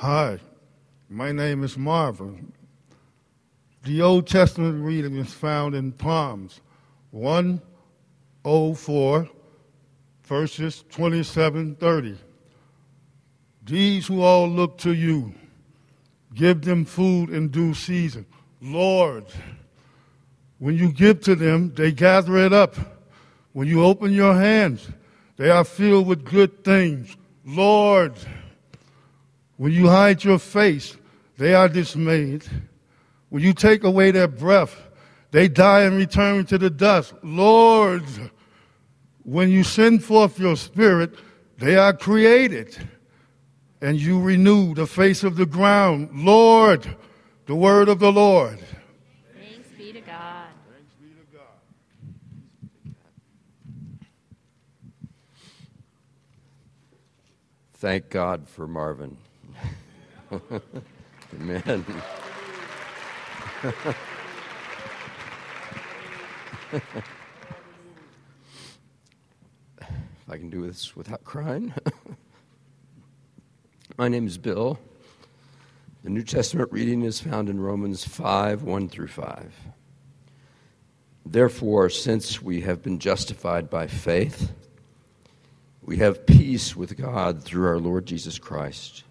Hi, my name is Marvin. The Old Testament reading is found in Psalms 104, verses 27 30. These who all look to you, give them food in due season. Lord, when you give to them, they gather it up. When you open your hands, they are filled with good things. Lord, when you hide your face, they are dismayed. When you take away their breath, they die and return to the dust. Lord, when you send forth your spirit, they are created and you renew the face of the ground. Lord, the word of the Lord. Thanks be to God. Thanks be to God. Thank God for Marvin. Amen. if I can do this without crying. My name is Bill. The New Testament reading is found in Romans 5 1 through 5. Therefore, since we have been justified by faith, we have peace with God through our Lord Jesus Christ.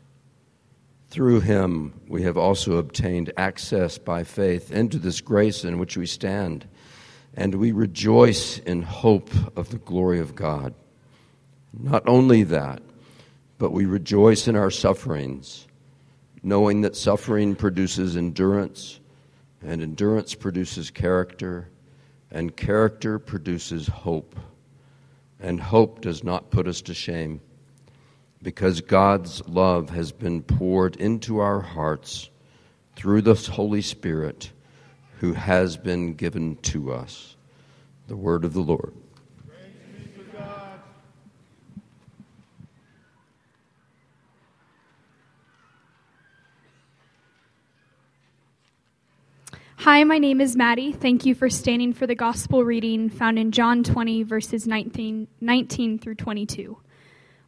Through him, we have also obtained access by faith into this grace in which we stand, and we rejoice in hope of the glory of God. Not only that, but we rejoice in our sufferings, knowing that suffering produces endurance, and endurance produces character, and character produces hope. And hope does not put us to shame, because God's love has been poured into our hearts through the Holy Spirit who has been given to us. The word of the Lord. Hi, my name is Maddie. Thank you for standing for the gospel reading found in John 20, verses 19, 19 through 22.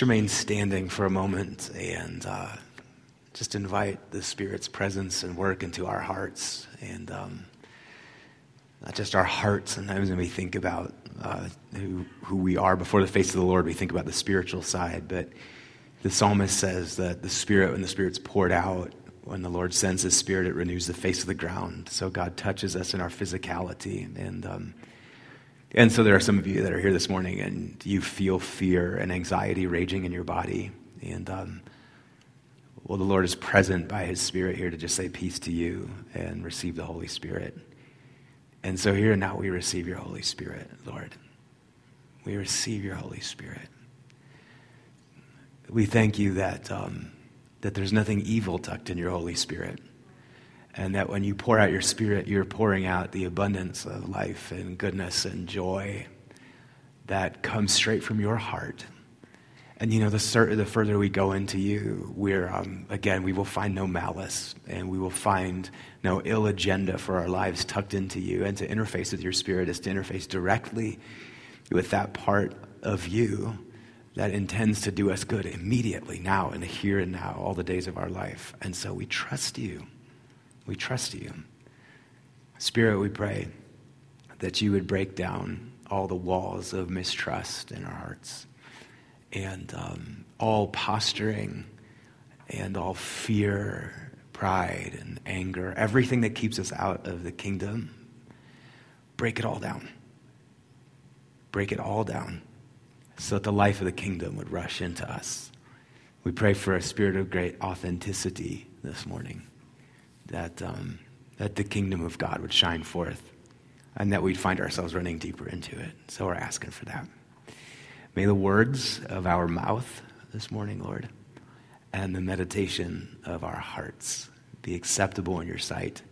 Remain standing for a moment and uh, just invite the Spirit's presence and work into our hearts. And um, not just our hearts, sometimes when we think about uh, who, who we are before the face of the Lord, we think about the spiritual side. But the psalmist says that the Spirit, when the Spirit's poured out, when the Lord sends His Spirit, it renews the face of the ground. So God touches us in our physicality. And, um, and so there are some of you that are here this morning and you feel fear and anxiety raging in your body. And um, well, the Lord is present by His Spirit here to just say peace to you and receive the Holy Spirit. And so here and now we receive your Holy Spirit, Lord. We receive your Holy Spirit. We thank you that, um, that there's nothing evil tucked in your Holy Spirit. And that when you pour out your Spirit, you're pouring out the abundance of life and goodness and joy that comes straight from your heart. And you know, the, the further we go into you, we're, um, again, we will find no malice and we will find no ill agenda for our lives tucked into you. And to interface with your spirit is to interface directly with that part of you that intends to do us good immediately, now, the here and now, all the days of our life. And so we trust you. We trust you. Spirit, we pray that you would break down all the walls of mistrust in our hearts and um, all posturing and all fear, pride, and anger, everything that keeps us out of the kingdom, break it all down. Break it all down so that the life of the kingdom would rush into us. We pray for a spirit of great authenticity this morning, that, um, that the kingdom of God would shine forth and that we'd find ourselves running deeper into it. So we're asking for that. May the words of our mouth this morning, Lord, and the meditation of our hearts be acceptable in your sight.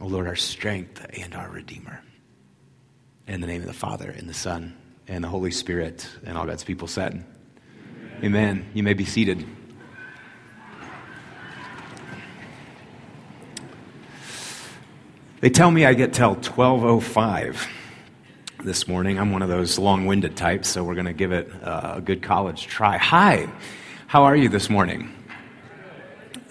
O Lord, our strength and our Redeemer. In the name of the Father, and the Son, and the Holy Spirit, and all God's people said, Amen. Amen. You may be seated. They tell me I get till 1205 this morning. I'm one of those long winded types, so we're going to give it uh, a good college try. Hi, how are you this morning?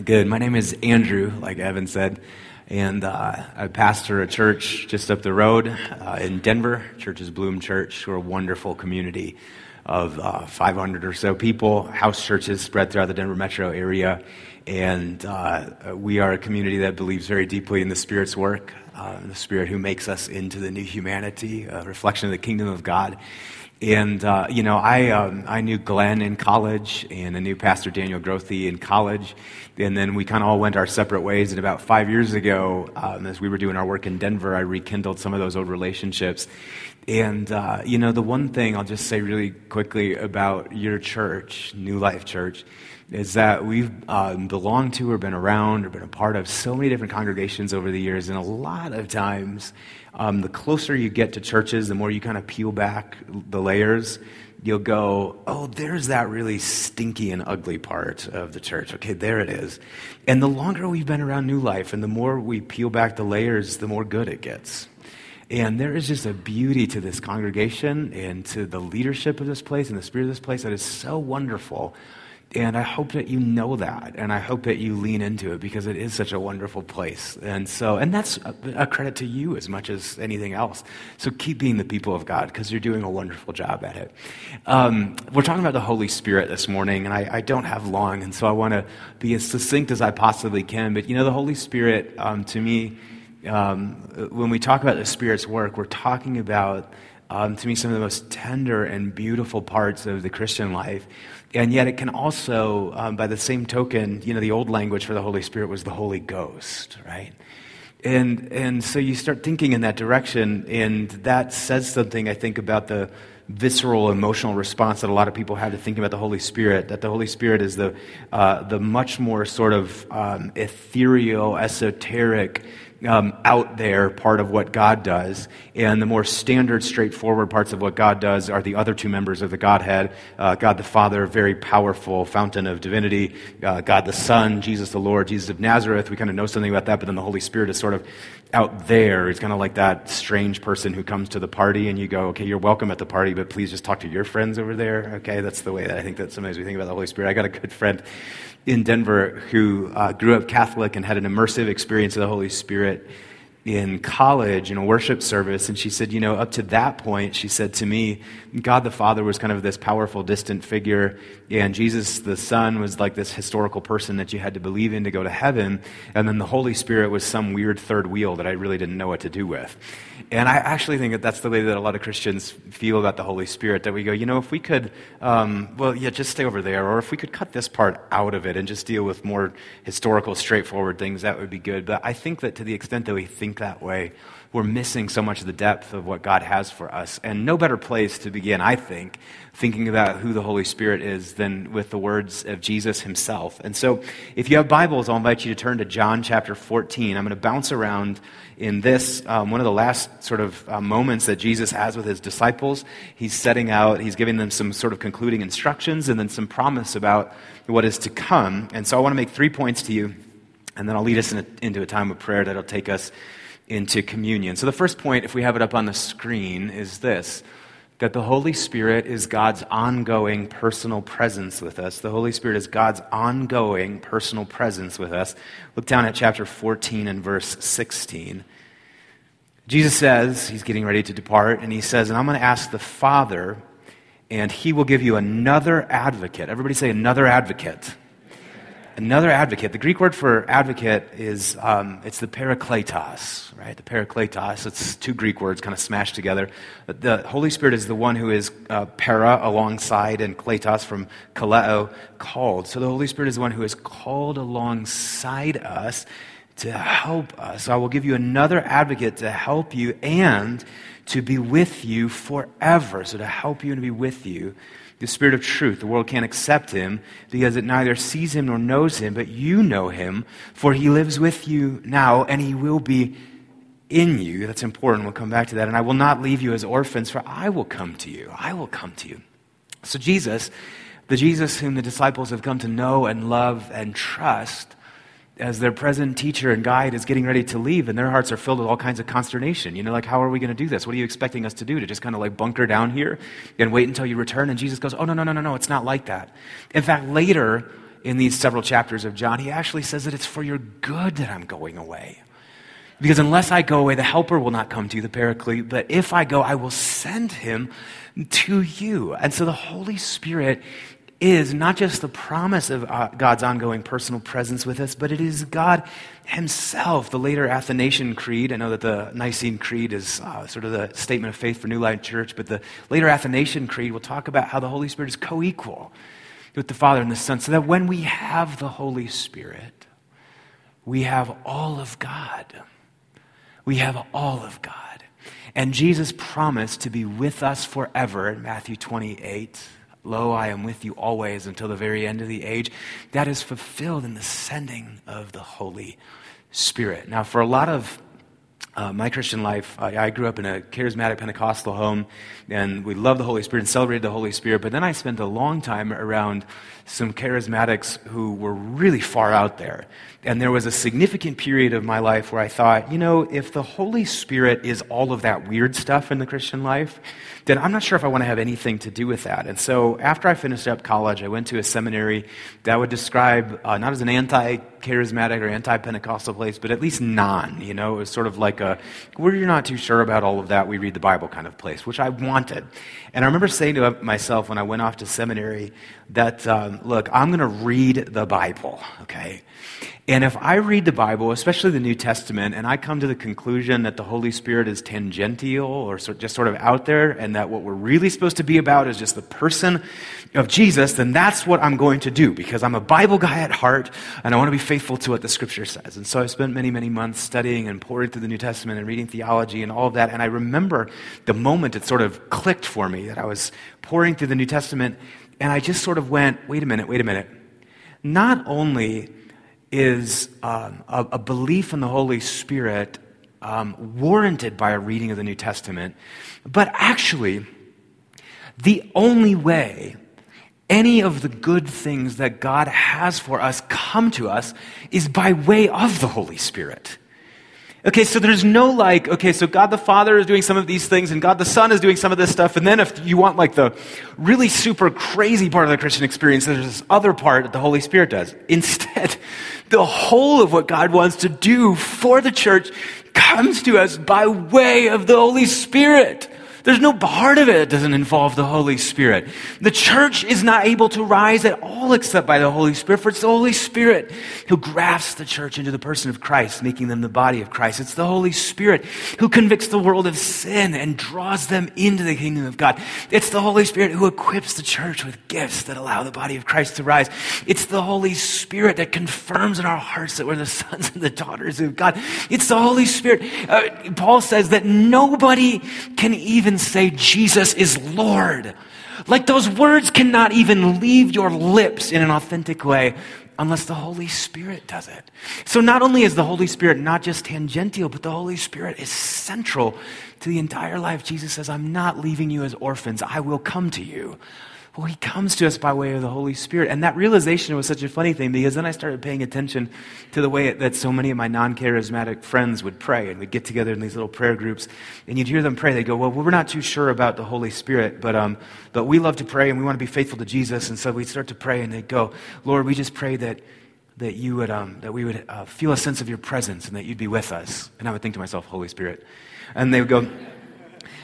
Good. My name is Andrew, like Evan said, and uh, I pastor a church just up the road uh, in Denver. Church is Bloom Church. We're a wonderful community of uh, 500 or so people, house churches spread throughout the Denver metro area. And uh, we are a community that believes very deeply in the Spirit's work uh, the Spirit who makes us into the new humanity, a reflection of the kingdom of God. And, uh, you know, I, um, I knew Glenn in college, and I knew Pastor Daniel Grothy in college. And then we kind of all went our separate ways. And about five years ago, um, as we were doing our work in Denver, I rekindled some of those old relationships. And, uh, you know, the one thing I'll just say really quickly about your church, New Life Church, is that we've um, belonged to or been around or been a part of so many different congregations over the years, and a lot of times, um, the closer you get to churches, the more you kind of peel back the layers. You'll go, oh, there's that really stinky and ugly part of the church. Okay, there it is. And the longer we've been around New Life and the more we peel back the layers, the more good it gets. And there is just a beauty to this congregation and to the leadership of this place and the spirit of this place that is so wonderful. And I hope that you know that, and I hope that you lean into it because it is such a wonderful place. And so, and that's a, a credit to you as much as anything else. So keep being the people of God because you're doing a wonderful job at it. Um, we're talking about the Holy Spirit this morning, and I, I don't have long, and so I want to be as succinct as I possibly can. But you know, the Holy Spirit, um, to me, um, when we talk about the Spirit's work, we're talking about um, to me, some of the most tender and beautiful parts of the Christian life. And yet, it can also, um, by the same token, you know, the old language for the Holy Spirit was the Holy Ghost, right? And, and so you start thinking in that direction, and that says something, I think, about the visceral emotional response that a lot of people have to thinking about the Holy Spirit. That the Holy Spirit is the, uh, the much more sort of um, ethereal, esoteric, um, out there part of what God does. And the more standard, straightforward parts of what God does are the other two members of the Godhead uh, God the Father, very powerful fountain of divinity, uh, God the Son, Jesus the Lord, Jesus of Nazareth. We kind of know something about that, but then the Holy Spirit is sort of out there. It's kind of like that strange person who comes to the party and you go, okay, you're welcome at the party, but please just talk to your friends over there. Okay, that's the way that I think that sometimes we think about the Holy Spirit. I got a good friend in Denver who uh, grew up Catholic and had an immersive experience of the Holy Spirit in college in a worship service and she said you know up to that point she said to me god the father was kind of this powerful distant figure and jesus the son was like this historical person that you had to believe in to go to heaven and then the holy spirit was some weird third wheel that i really didn't know what to do with and I actually think that that's the way that a lot of Christians feel about the Holy Spirit. That we go, you know, if we could, um, well, yeah, just stay over there, or if we could cut this part out of it and just deal with more historical, straightforward things, that would be good. But I think that to the extent that we think that way, we're missing so much of the depth of what God has for us. And no better place to begin, I think, thinking about who the Holy Spirit is than with the words of Jesus himself. And so, if you have Bibles, I'll invite you to turn to John chapter 14. I'm going to bounce around in this, um, one of the last sort of uh, moments that Jesus has with his disciples. He's setting out, he's giving them some sort of concluding instructions and then some promise about what is to come. And so, I want to make three points to you, and then I'll lead us in a, into a time of prayer that'll take us into communion. So, the first point, if we have it up on the screen, is this that the Holy Spirit is God's ongoing personal presence with us. The Holy Spirit is God's ongoing personal presence with us. Look down at chapter 14 and verse 16. Jesus says, he's getting ready to depart, and he says, And I'm going to ask the Father, and he will give you another advocate. Everybody say, another advocate another advocate. The Greek word for advocate is um, it's the parakletos, right? The parakletos. It's two Greek words kind of smashed together. The Holy Spirit is the one who is uh, para alongside and kletos from kaleo called. So the Holy Spirit is the one who is called alongside us to help us. I will give you another advocate to help you and to be with you forever. So, to help you and to be with you, the Spirit of truth. The world can't accept him because it neither sees him nor knows him, but you know him, for he lives with you now and he will be in you. That's important. We'll come back to that. And I will not leave you as orphans, for I will come to you. I will come to you. So, Jesus, the Jesus whom the disciples have come to know and love and trust, as their present teacher and guide is getting ready to leave and their hearts are filled with all kinds of consternation. You know, like, how are we going to do this? What are you expecting us to do? To just kind of like bunker down here and wait until you return? And Jesus goes, Oh, no, no, no, no, no, it's not like that. In fact, later in these several chapters of John, he actually says that it's for your good that I'm going away. Because unless I go away, the helper will not come to you, the paraclete. But if I go, I will send him to you. And so the Holy Spirit is not just the promise of uh, God's ongoing personal presence with us, but it is God Himself. The later Athanasian Creed, I know that the Nicene Creed is uh, sort of the statement of faith for New Life Church, but the later Athanasian Creed will talk about how the Holy Spirit is co equal with the Father and the Son, so that when we have the Holy Spirit, we have all of God. We have all of God. And Jesus promised to be with us forever in Matthew 28 Lo, I am with you always until the very end of the age. That is fulfilled in the sending of the Holy Spirit. Now, for a lot of uh, my Christian life, I, I, grew up in a charismatic Pentecostal home, and we loved the Holy Spirit and celebrated the Holy Spirit. But then I spent a long time around some charismatics who were really far out there. And there was a significant period of my life where I thought, you know, if the Holy Spirit is all of that weird stuff in the Christian life, then I'm not sure if I want to have anything to do with that. And so after I finished up college, I went to a seminary that would describe uh, not as an anti charismatic or anti Pentecostal place, but at least non. You know, it was sort of like a, you're not too sure about all of that, we read the Bible kind of place, which I wanted. And I remember saying to myself when I went off to seminary that, um, look, I'm going to read the Bible, okay? And if I read the Bible, especially the New Testament, and I come to the conclusion that the Holy Spirit is tangential or just sort of out there, and that what we're really supposed to be about is just the person of Jesus, then that's what I'm going to do because I'm a Bible guy at heart and I want to be faithful to what the Scripture says. And so I spent many, many months studying and pouring through the New Testament and reading theology and all of that. And I remember the moment it sort of clicked for me that I was pouring through the New Testament and I just sort of went, wait a minute, wait a minute. Not only is um, a, a, belief in the Holy Spirit um, warranted by a reading of the New Testament, but actually, the only way any of the good things that God has for us come to us is by way of the Holy Spirit. Okay, so there's no like, okay, so God the Father is doing some of these things and God the Son is doing some of this stuff. And then if you want like the really super crazy part of the Christian experience, there's this other part that the Holy Spirit does. Instead, the whole of what God wants to do for the church comes to us by way of the Holy Spirit. There's no part of it that doesn't involve the Holy Spirit. The church is not able to rise at all except by the Holy Spirit, for it's the Holy Spirit who grafts the church into the person of Christ, making them the body of Christ. It's the Holy Spirit who convicts the world of sin and draws them into the kingdom of God. It's the Holy Spirit who equips the church with gifts that allow the body of Christ to rise. It's the Holy Spirit that confirms in our hearts that we're the sons and the daughters of God. It's the Holy Spirit. Uh, Paul says that nobody can even even say Jesus is Lord. Like those words cannot even leave your lips in an authentic way unless the Holy Spirit does it. So not only is the Holy Spirit not just tangential, but the Holy Spirit is central to the entire life. Jesus says, I'm not leaving you as orphans. I will come to you. Well, he comes to us by way of the Holy Spirit. And that realization was such a funny thing because then I started paying attention to the way that so many of my non charismatic friends would pray. And we'd get together in these little prayer groups. And you'd hear them pray. They'd go, Well, we're not too sure about the Holy Spirit, but, um, but we love to pray and we want to be faithful to Jesus. And so we'd start to pray and they'd go, Lord, we just pray that, that, you would, um, that we would uh, feel a sense of your presence and that you'd be with us. And I would think to myself, Holy Spirit. And they would go,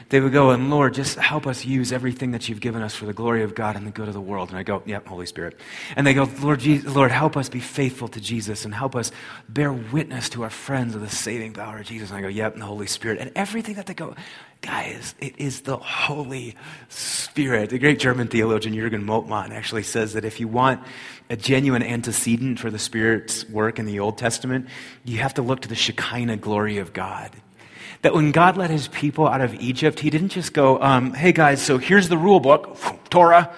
they would go, and Lord, just help us use everything that you've given us for the glory of God and the good of the world. And I go, yep, Holy Spirit. And they go, Lord, Jesus, Lord, help us be faithful to Jesus and help us bear witness to our friends of the saving power of Jesus. And I go, yep, the Holy Spirit. And everything that they go, Guys, it is the Holy Spirit. The great German theologian Jürgen Moltmann actually says that if you want a genuine antecedent for the Spirit's work in the Old Testament, you have to look to the Shekinah glory of God. That when God led his people out of Egypt, he didn't just go, um, hey guys, so here's the rule book, Torah.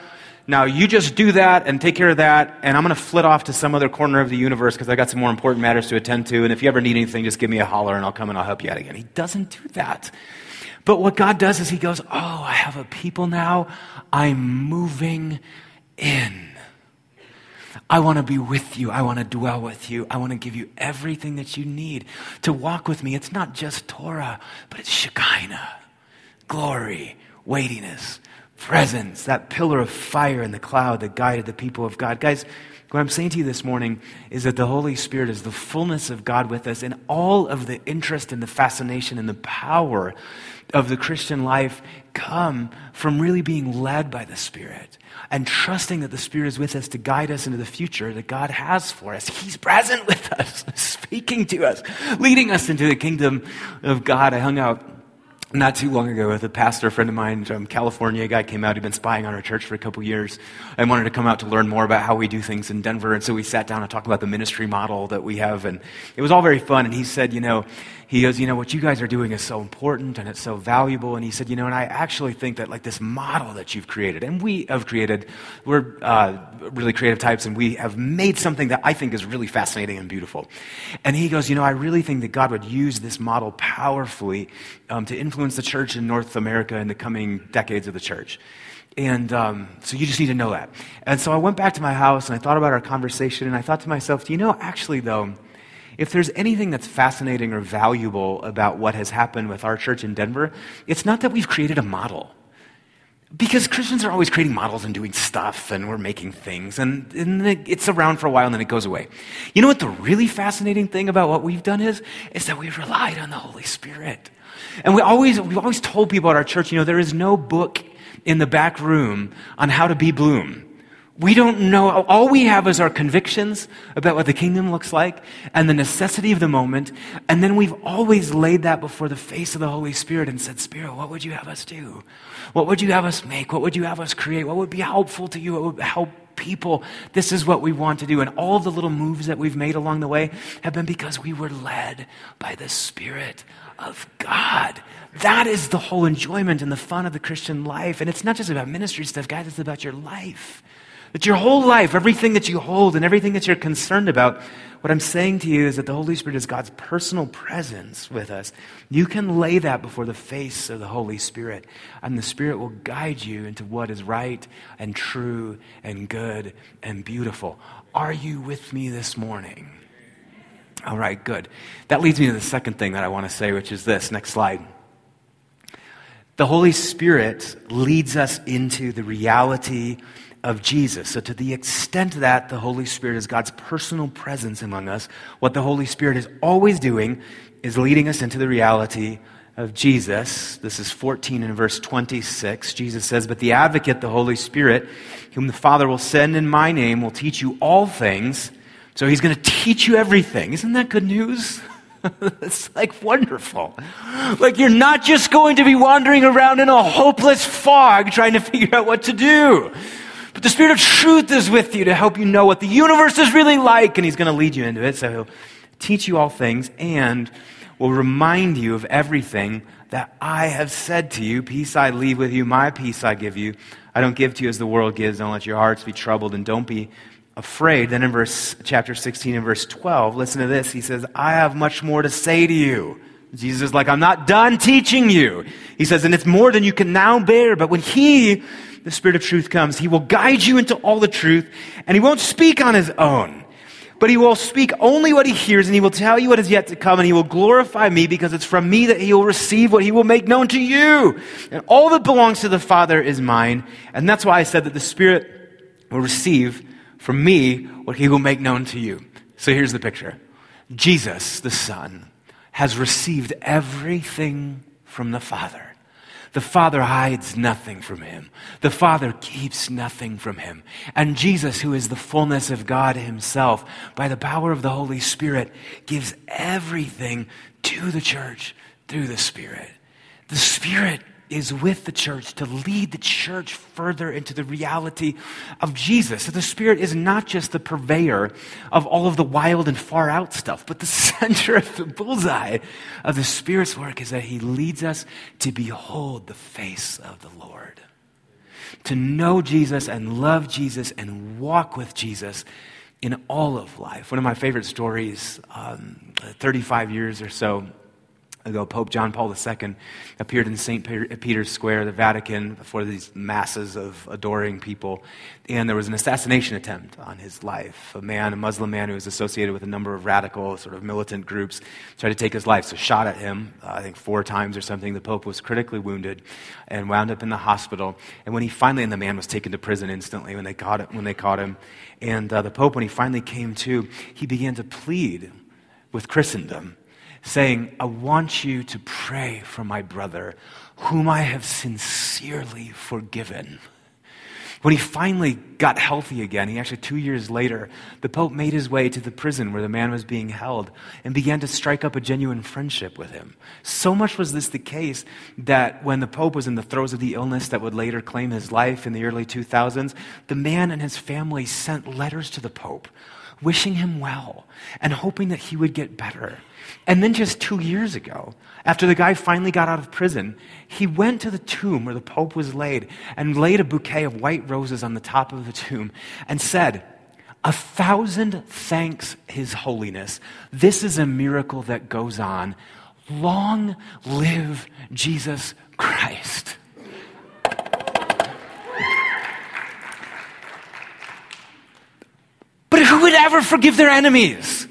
Now you just do that and take care of that, and I'm going to flit off to some other corner of the universe because I got some more important matters to attend to. And if you ever need anything, just give me a holler and I'll come and I'll help you out again. He doesn't do that. But what God does is He goes, Oh, I have a people now. I'm moving in. I want to be with you. I want to dwell with you. I want to give you everything that you need to walk with me. It's not just Torah, but it's Shekinah, glory, weightiness, presence, that pillar of fire in the cloud that guided the people of God. Guys, what I'm saying to you this morning is that the Holy Spirit is the fullness of God with us, and all of the interest and the fascination and the power of the Christian life come from really being led by the Spirit and trusting that the Spirit is with us to guide us into the future that God has for us. He's present with us, speaking to us, leading us into the kingdom of God. I hung out not too long ago with a pastor friend of mine from California. A guy came out, he'd been spying on our church for a couple years and wanted to come out to learn more about how we do things in Denver. And so we sat down and talked about the ministry model that we have. And it was all very fun. And he said, you know, he goes, you know, what you guys are doing is so important and it's so valuable. And he said, you know, and I actually think that like this model that you've created, and we have created, we're uh, really creative types, and we have made something that I think is really fascinating and beautiful. And he goes, you know, I really think that God would use this model powerfully um, to influence the church in North America in the coming decades of the church. And um, so you just need to know that. And so I went back to my house and I thought about our conversation, and I thought to myself, do you know, actually, though, if there's anything that's fascinating or valuable about what has happened with our church in Denver, it's not that we've created a model. Because Christians are always creating models and doing stuff, and we're making things, and, and it's around for a while and then it goes away. You know what the really fascinating thing about what we've done is? Is that we've relied on the Holy Spirit. And we always, we've always told people at our church, you know, there is no book in the back room on how to be Bloom. We don't know. All we have is our convictions about what the kingdom looks like and the necessity of the moment. And then we've always laid that before the face of the Holy Spirit and said, Spirit, what would you have us do? What would you have us make? What would you have us create? What would be helpful to you? What would help people? This is what we want to do. And all the little moves that we've made along the way have been because we were led by the Spirit of God. That is the whole enjoyment and the fun of the Christian life. And it's not just about ministry stuff, guys, it's about your life. That your whole life, everything that you hold and everything that you're concerned about, what I'm saying to you is that the Holy Spirit is God's personal presence with us. You can lay that before the face of the Holy Spirit, and the Spirit will guide you into what is right and true and good and beautiful. Are you with me this morning? All right, good. That leads me to the second thing that I want to say, which is this. Next slide. The Holy Spirit leads us into the reality of Jesus. So, to the extent that the Holy Spirit is God's personal presence among us, what the Holy Spirit is always doing is leading us into the reality of Jesus. This is 14 and verse 26. Jesus says, But the advocate, the Holy Spirit, whom the Father will send in my name, will teach you all things. So, he's going to teach you everything. Isn't that good news? it's like wonderful. Like you're not just going to be wandering around in a hopeless fog trying to figure out what to do. But the Spirit of truth is with you to help you know what the universe is really like, and He's going to lead you into it. So He'll teach you all things and will remind you of everything that I have said to you. Peace I leave with you, my peace I give you. I don't give to you as the world gives. Don't let your hearts be troubled, and don't be afraid. Then in verse chapter 16 and verse 12, listen to this. He says, I have much more to say to you. Jesus is like, I'm not done teaching you. He says, and it's more than you can now bear. But when He the Spirit of truth comes, he will guide you into all the truth, and he won't speak on his own. But he will speak only what he hears, and he will tell you what is yet to come, and he will glorify me because it's from me that he will receive what he will make known to you. And all that belongs to the Father is mine. And that's why I said that the Spirit will receive from me what he will make known to you. So here's the picture Jesus, the Son, has received everything from the Father. The Father hides nothing from him. The Father keeps nothing from him. And Jesus, who is the fullness of God himself, by the power of the Holy Spirit, gives everything to the church through the Spirit. The Spirit is with the church to lead the church further into the reality of Jesus. So the Spirit is not just the purveyor of all of the wild and far out stuff, but the center of the bullseye of the Spirit's work is that He leads us to behold the face of the Lord. To know Jesus and love Jesus and walk with Jesus in all of life. One of my favorite stories, um, 35 years or so ago, Pope John Paul II appeared in St. Peter's Square, the Vatican, before these masses of adoring people. And there was an assassination attempt on his life. A man, a Muslim man who was associated with a number of radical, sort of militant groups, tried to take his life. So, shot at him, uh, I think four times or something. The Pope was critically wounded and wound up in the hospital. And when he finally, and the man was taken to prison instantly when they caught, it, when they caught him. And uh, the Pope, when he finally came to, he began to plead with Christendom saying, I want you to pray for my brother, whom I have sincerely forgiven. When he finally got healthy again, he actually, two years later, the Pope made his way to the prison where the man was being held and began to strike up a genuine friendship with him. So much was this the case that when the Pope was in the throes of the illness that would later claim his life in the early 2000s, the man and his family sent letters to the Pope wishing him well and hoping that he would get better. And then just two years ago, after the guy finally got out of prison, he went to the tomb where the Pope was laid and laid a bouquet of white roses on the top of the tomb and said, A thousand thanks, His Holiness. This is a miracle that goes on. Long live Jesus Christ. Would ever forgive their enemies?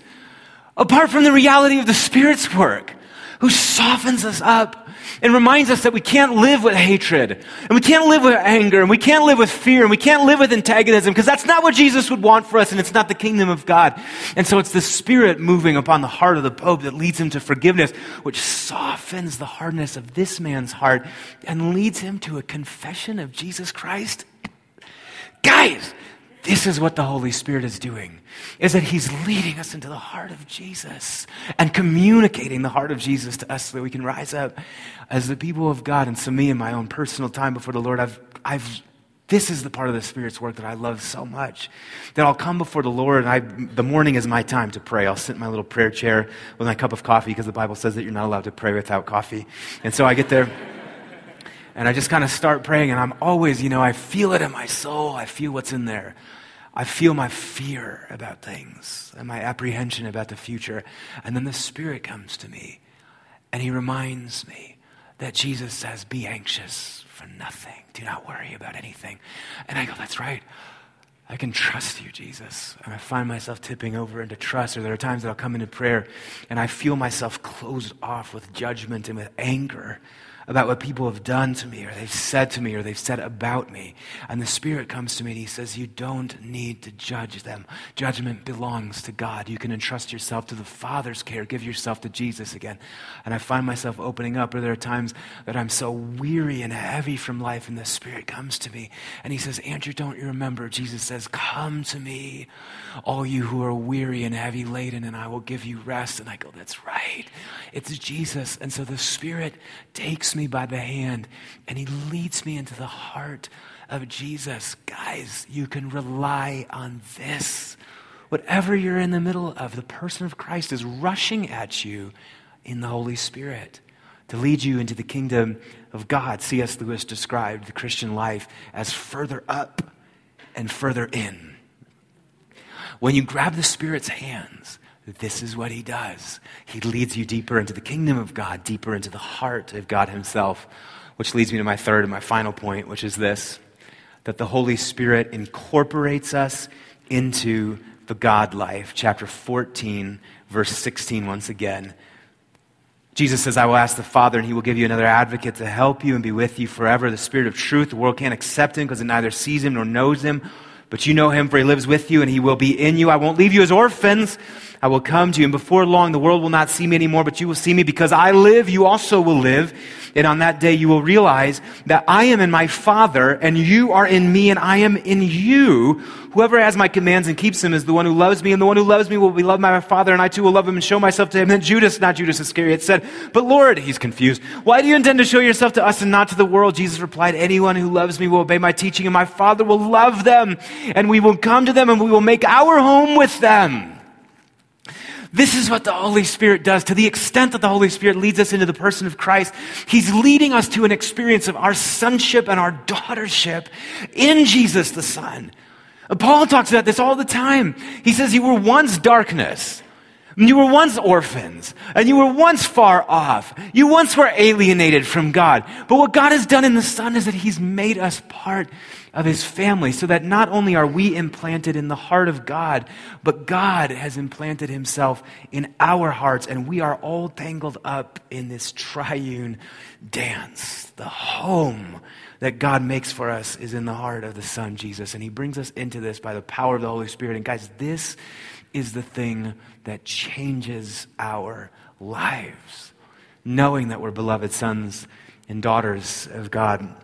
apart from the reality of the Spirit's work, who softens us up and reminds us that we can't live with hatred, and we can't live with anger, and we can't live with fear, and we can't live with antagonism, because that's not what Jesus would want for us, and it's not the kingdom of God. And so it's the Spirit moving upon the heart of the Pope that leads him to forgiveness, which softens the hardness of this man's heart and leads him to a confession of Jesus Christ. Guys, this is what the Holy Spirit is doing, is that He's leading us into the heart of Jesus and communicating the heart of Jesus to us so that we can rise up as the people of God. And so me in my own personal time before the Lord, I've, I've, this is the part of the Spirit's work that I love so much. That I'll come before the Lord and I, the morning is my time to pray. I'll sit in my little prayer chair with my cup of coffee because the Bible says that you're not allowed to pray without coffee. And so I get there. And I just kind of start praying, and I'm always, you know, I feel it in my soul. I feel what's in there. I feel my fear about things and my apprehension about the future. And then the Spirit comes to me, and He reminds me that Jesus says, Be anxious for nothing. Do not worry about anything. And I go, That's right. I can trust you, Jesus. And I find myself tipping over into trust. Or there are times that I'll come into prayer and I feel myself closed off with judgment and with anger about what people have done to me or they've said to me or they've said about me. And the Spirit comes to me and He says, You don't need to judge them. Judgment belongs to God. You can entrust yourself to the Father's care. Give yourself to Jesus again. And I find myself opening up, or there are times that I'm so weary and heavy from life, and the Spirit comes to me and He says, Andrew, don't you remember? Jesus says, Come to me, all you who are weary and heavy laden, and I will give you rest. And I go, That's right. It's Jesus. And so the Spirit takes me by the hand and He leads me into the heart of Jesus. Guys, you can rely on this. Whatever you're in the middle of, the person of Christ is rushing at you in the Holy Spirit to lead you into the kingdom of God. C.S. Lewis described the Christian life as further up and further in. When you grab the Spirit's hands, this is what he does. He leads you deeper into the kingdom of God, deeper into the heart of God himself, which leads me to my third and my final point, which is this that the Holy Spirit incorporates us into the God life. Chapter 14, verse 16, once again. Jesus says, I will ask the Father, and he will give you another advocate to help you and be with you forever. The Spirit of truth. The world can't accept him because it neither sees him nor knows him. But you know him, for he lives with you, and he will be in you. I won't leave you as orphans. I will come to you, and before long the world will not see me anymore, but you will see me because I live, you also will live. And on that day you will realize that I am in my Father, and you are in me, and I am in you. Whoever has my commands and keeps them is the one who loves me, and the one who loves me will be loved by my Father, and I too will love him and show myself to him. And then Judas, not Judas Iscariot, said, But Lord, he's confused. Why do you intend to show yourself to us and not to the world? Jesus replied, Anyone who loves me will obey my teaching, and my Father will love them, and we will come to them, and we will make our home with them. This is what the Holy Spirit does. To the extent that the Holy Spirit leads us into the person of Christ, He's leading us to an experience of our sonship and our daughtership in Jesus the Son. Paul talks about this all the time. He says, You were once darkness. You were once orphans, and you were once far off. You once were alienated from God. But what God has done in the Son is that He's made us part of His family, so that not only are we implanted in the heart of God, but God has implanted Himself in our hearts, and we are all tangled up in this triune dance. The home that God makes for us is in the heart of the Son, Jesus, and He brings us into this by the power of the Holy Spirit. And guys, this is the thing that changes our lives. Knowing that we're beloved sons and daughters of God.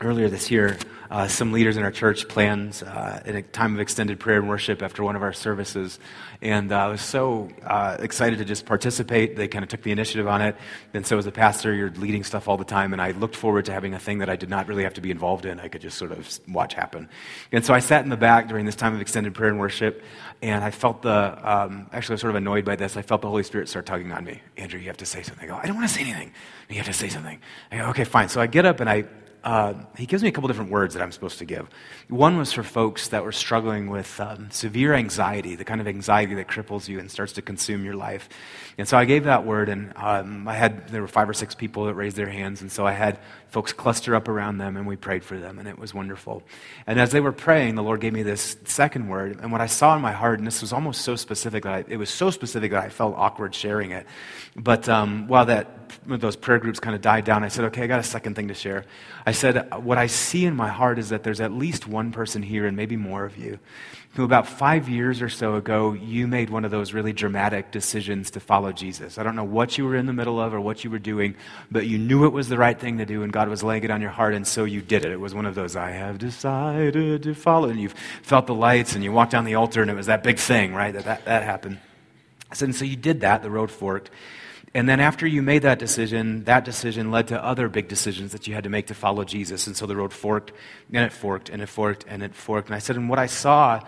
Earlier this year, uh, some leaders in our church planned uh, a time of extended prayer and worship after one of our services. And uh, I was so uh, excited to just participate. They kind of took the initiative on it. And so, as a pastor, you're leading stuff all the time. And I looked forward to having a thing that I did not really have to be involved in. I could just sort of watch happen. And so, I sat in the back during this time of extended prayer and worship. And I felt the, um, actually, I was sort of annoyed by this. I felt the Holy Spirit start tugging on me. Andrew, you have to say something. I go, I don't want to say anything. You have to say something. I go, okay, fine. So I get up and I uh, he gives me a couple different words that I'm supposed to give. One was for folks that were struggling with um, severe anxiety, the kind of anxiety that cripples you and starts to consume your life. And so I gave that word, and um, I had there were five or six people that raised their hands, and so I had folks cluster up around them, and we prayed for them, and it was wonderful. And as they were praying, the Lord gave me this second word, and what I saw in my heart, and this was almost so specific that I, it was so specific that I felt awkward sharing it. But um, while that those prayer groups kind of died down, I said, okay, I got a second thing to share. I said, what I see in my heart is that there's at least one person here, and maybe more of you, who about five years or so ago, you made one of those really dramatic decisions to follow Jesus. I don't know what you were in the middle of or what you were doing, but you knew it was the right thing to do, and God was laying it on your heart, and so you did it. It was one of those, I have decided to follow. And you felt the lights, and you walked down the altar, and it was that big thing, right? That, that, that happened. I said, and so you did that, the road forked. And then after you made that decision, that decision led to other big decisions that you had to make to follow Jesus. And so the road forked, and it forked, and it forked, and it forked. And I said, and what I saw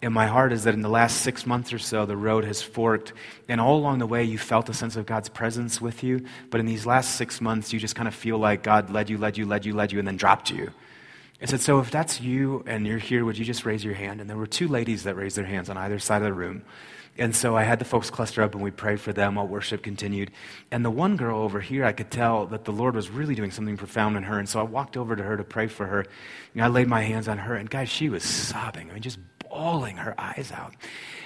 in my heart is that in the last six months or so, the road has forked. And all along the way, you felt a sense of God's presence with you. But in these last six months, you just kind of feel like God led you, led you, led you, led you, and then dropped you. I said, So if that's you and you're here, would you just raise your hand? And there were two ladies that raised their hands on either side of the room. And so I had the folks cluster up and we prayed for them while worship continued. And the one girl over here, I could tell that the Lord was really doing something profound in her. And so I walked over to her to pray for her. And I laid my hands on her. And guys, she was sobbing. I mean, just bawling her eyes out.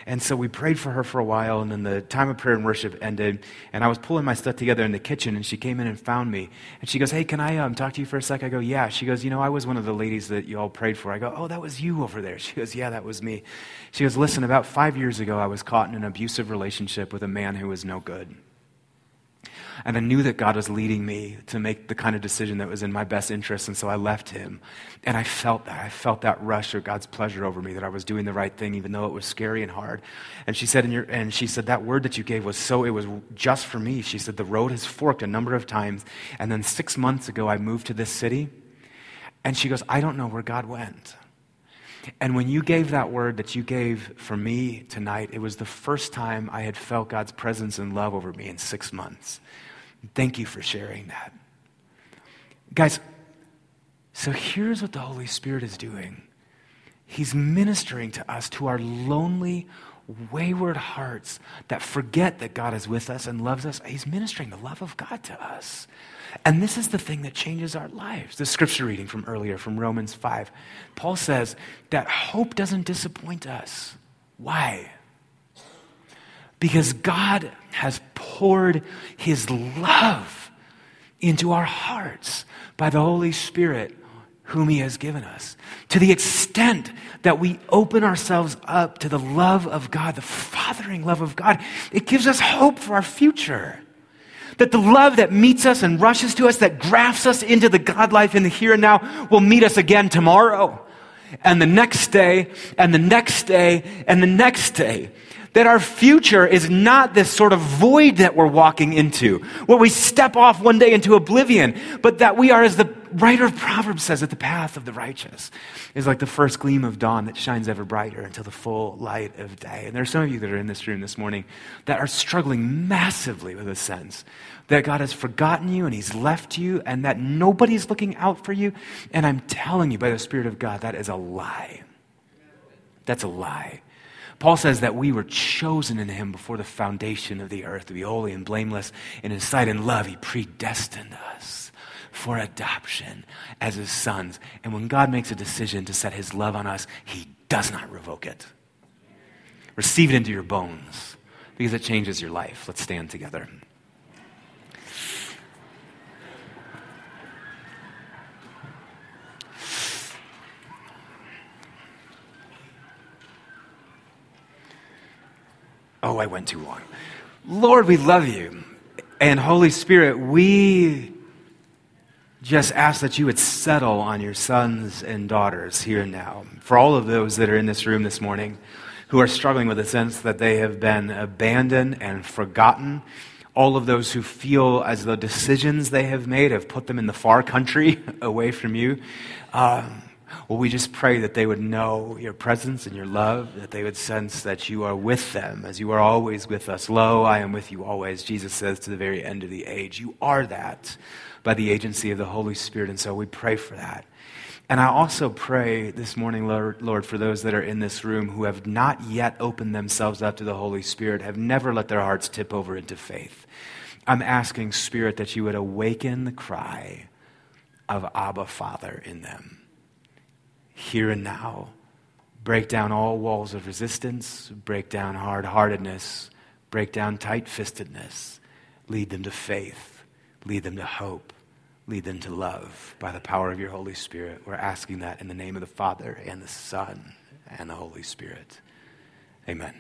And so we prayed for her for a while, and then the time of prayer and worship ended. And I was pulling my stuff together in the kitchen, and she came in and found me. And she goes, Hey, can I um, talk to you for a sec? I go, Yeah. She goes, You know, I was one of the ladies that you all prayed for. I go, Oh, that was you over there. She goes, Yeah, that was me. She goes, Listen, about five years ago, I was caught in an abusive relationship with a man who was no good. And I knew that God was leading me to make the kind of decision that was in my best interest. And so I left him. And I felt that. I felt that rush of God's pleasure over me that I was doing the right thing, even though it was scary and hard. And she said, your, and she said, that word that you gave was so, it was just for me. She said, the road has forked a number of times. And then six months ago, I moved to this city. And she goes, I don't know where God went. And when you gave that word that you gave for me tonight, it was the first time I had felt God's presence and love over me in six months. Thank you for sharing that. Guys, so here's what the Holy Spirit is doing He's ministering to us, to our lonely, wayward hearts that forget that God is with us and loves us. He's ministering the love of God to us. And this is the thing that changes our lives. The scripture reading from earlier, from Romans 5. Paul says that hope doesn't disappoint us. Why? Because God has poured his love into our hearts by the Holy Spirit whom He has given us. To the extent that we open ourselves up to the love of God, the fathering love of God, it gives us hope for our future. That the love that meets us and rushes to us, that grafts us into the God life in the here and now, will meet us again tomorrow, and the next day, and the next day, and the next day that our future is not this sort of void that we're walking into, where we step off one day into oblivion, but that we are, as the writer of Proverbs says, that the path of the righteous is like the first gleam of dawn that shines ever brighter until the full light of day. And there are some of you that are in this room this morning that are struggling massively with a sense that God has forgotten you and He's left you and that nobody's looking out for you. And I'm telling you by the Spirit of God, that is a lie. That's a lie. Paul says that we were chosen in him before the foundation of the earth to be holy and blameless in his sight and love. He predestined us for adoption as his sons. And when God makes a decision to set his love on us, he does not revoke it. Receive it into your bones because it changes your life. Let's stand together. Oh, I went too long. Lord, we love you. And Holy Spirit, we just ask that you would settle on your sons and daughters here and now. For all of those that are in this room this morning who are struggling with the sense that they have been abandoned and forgotten, all of those who feel as though decisions they have made have put them in the far country away from you. Um, well, we just pray that they would know your presence and your love, that they would sense that you are with them as you are always with us. Lo, I am with you always, Jesus says to the very end of the age. You are that by the agency of the Holy Spirit, and so we pray for that. And I also pray this morning, Lord, for those that are in this room who have not yet opened themselves up to the Holy Spirit, have never let their hearts tip over into faith. I'm asking, Spirit, that you would awaken the cry of Abba, Father, in them here and now. Break down all walls of resistance, break down hard heartedness, break down tight fistedness. Lead them to faith, lead them to hope, lead them to love by the power of your Holy Spirit. We're asking that in the name of the Father and the Son and the Holy Spirit. Amen.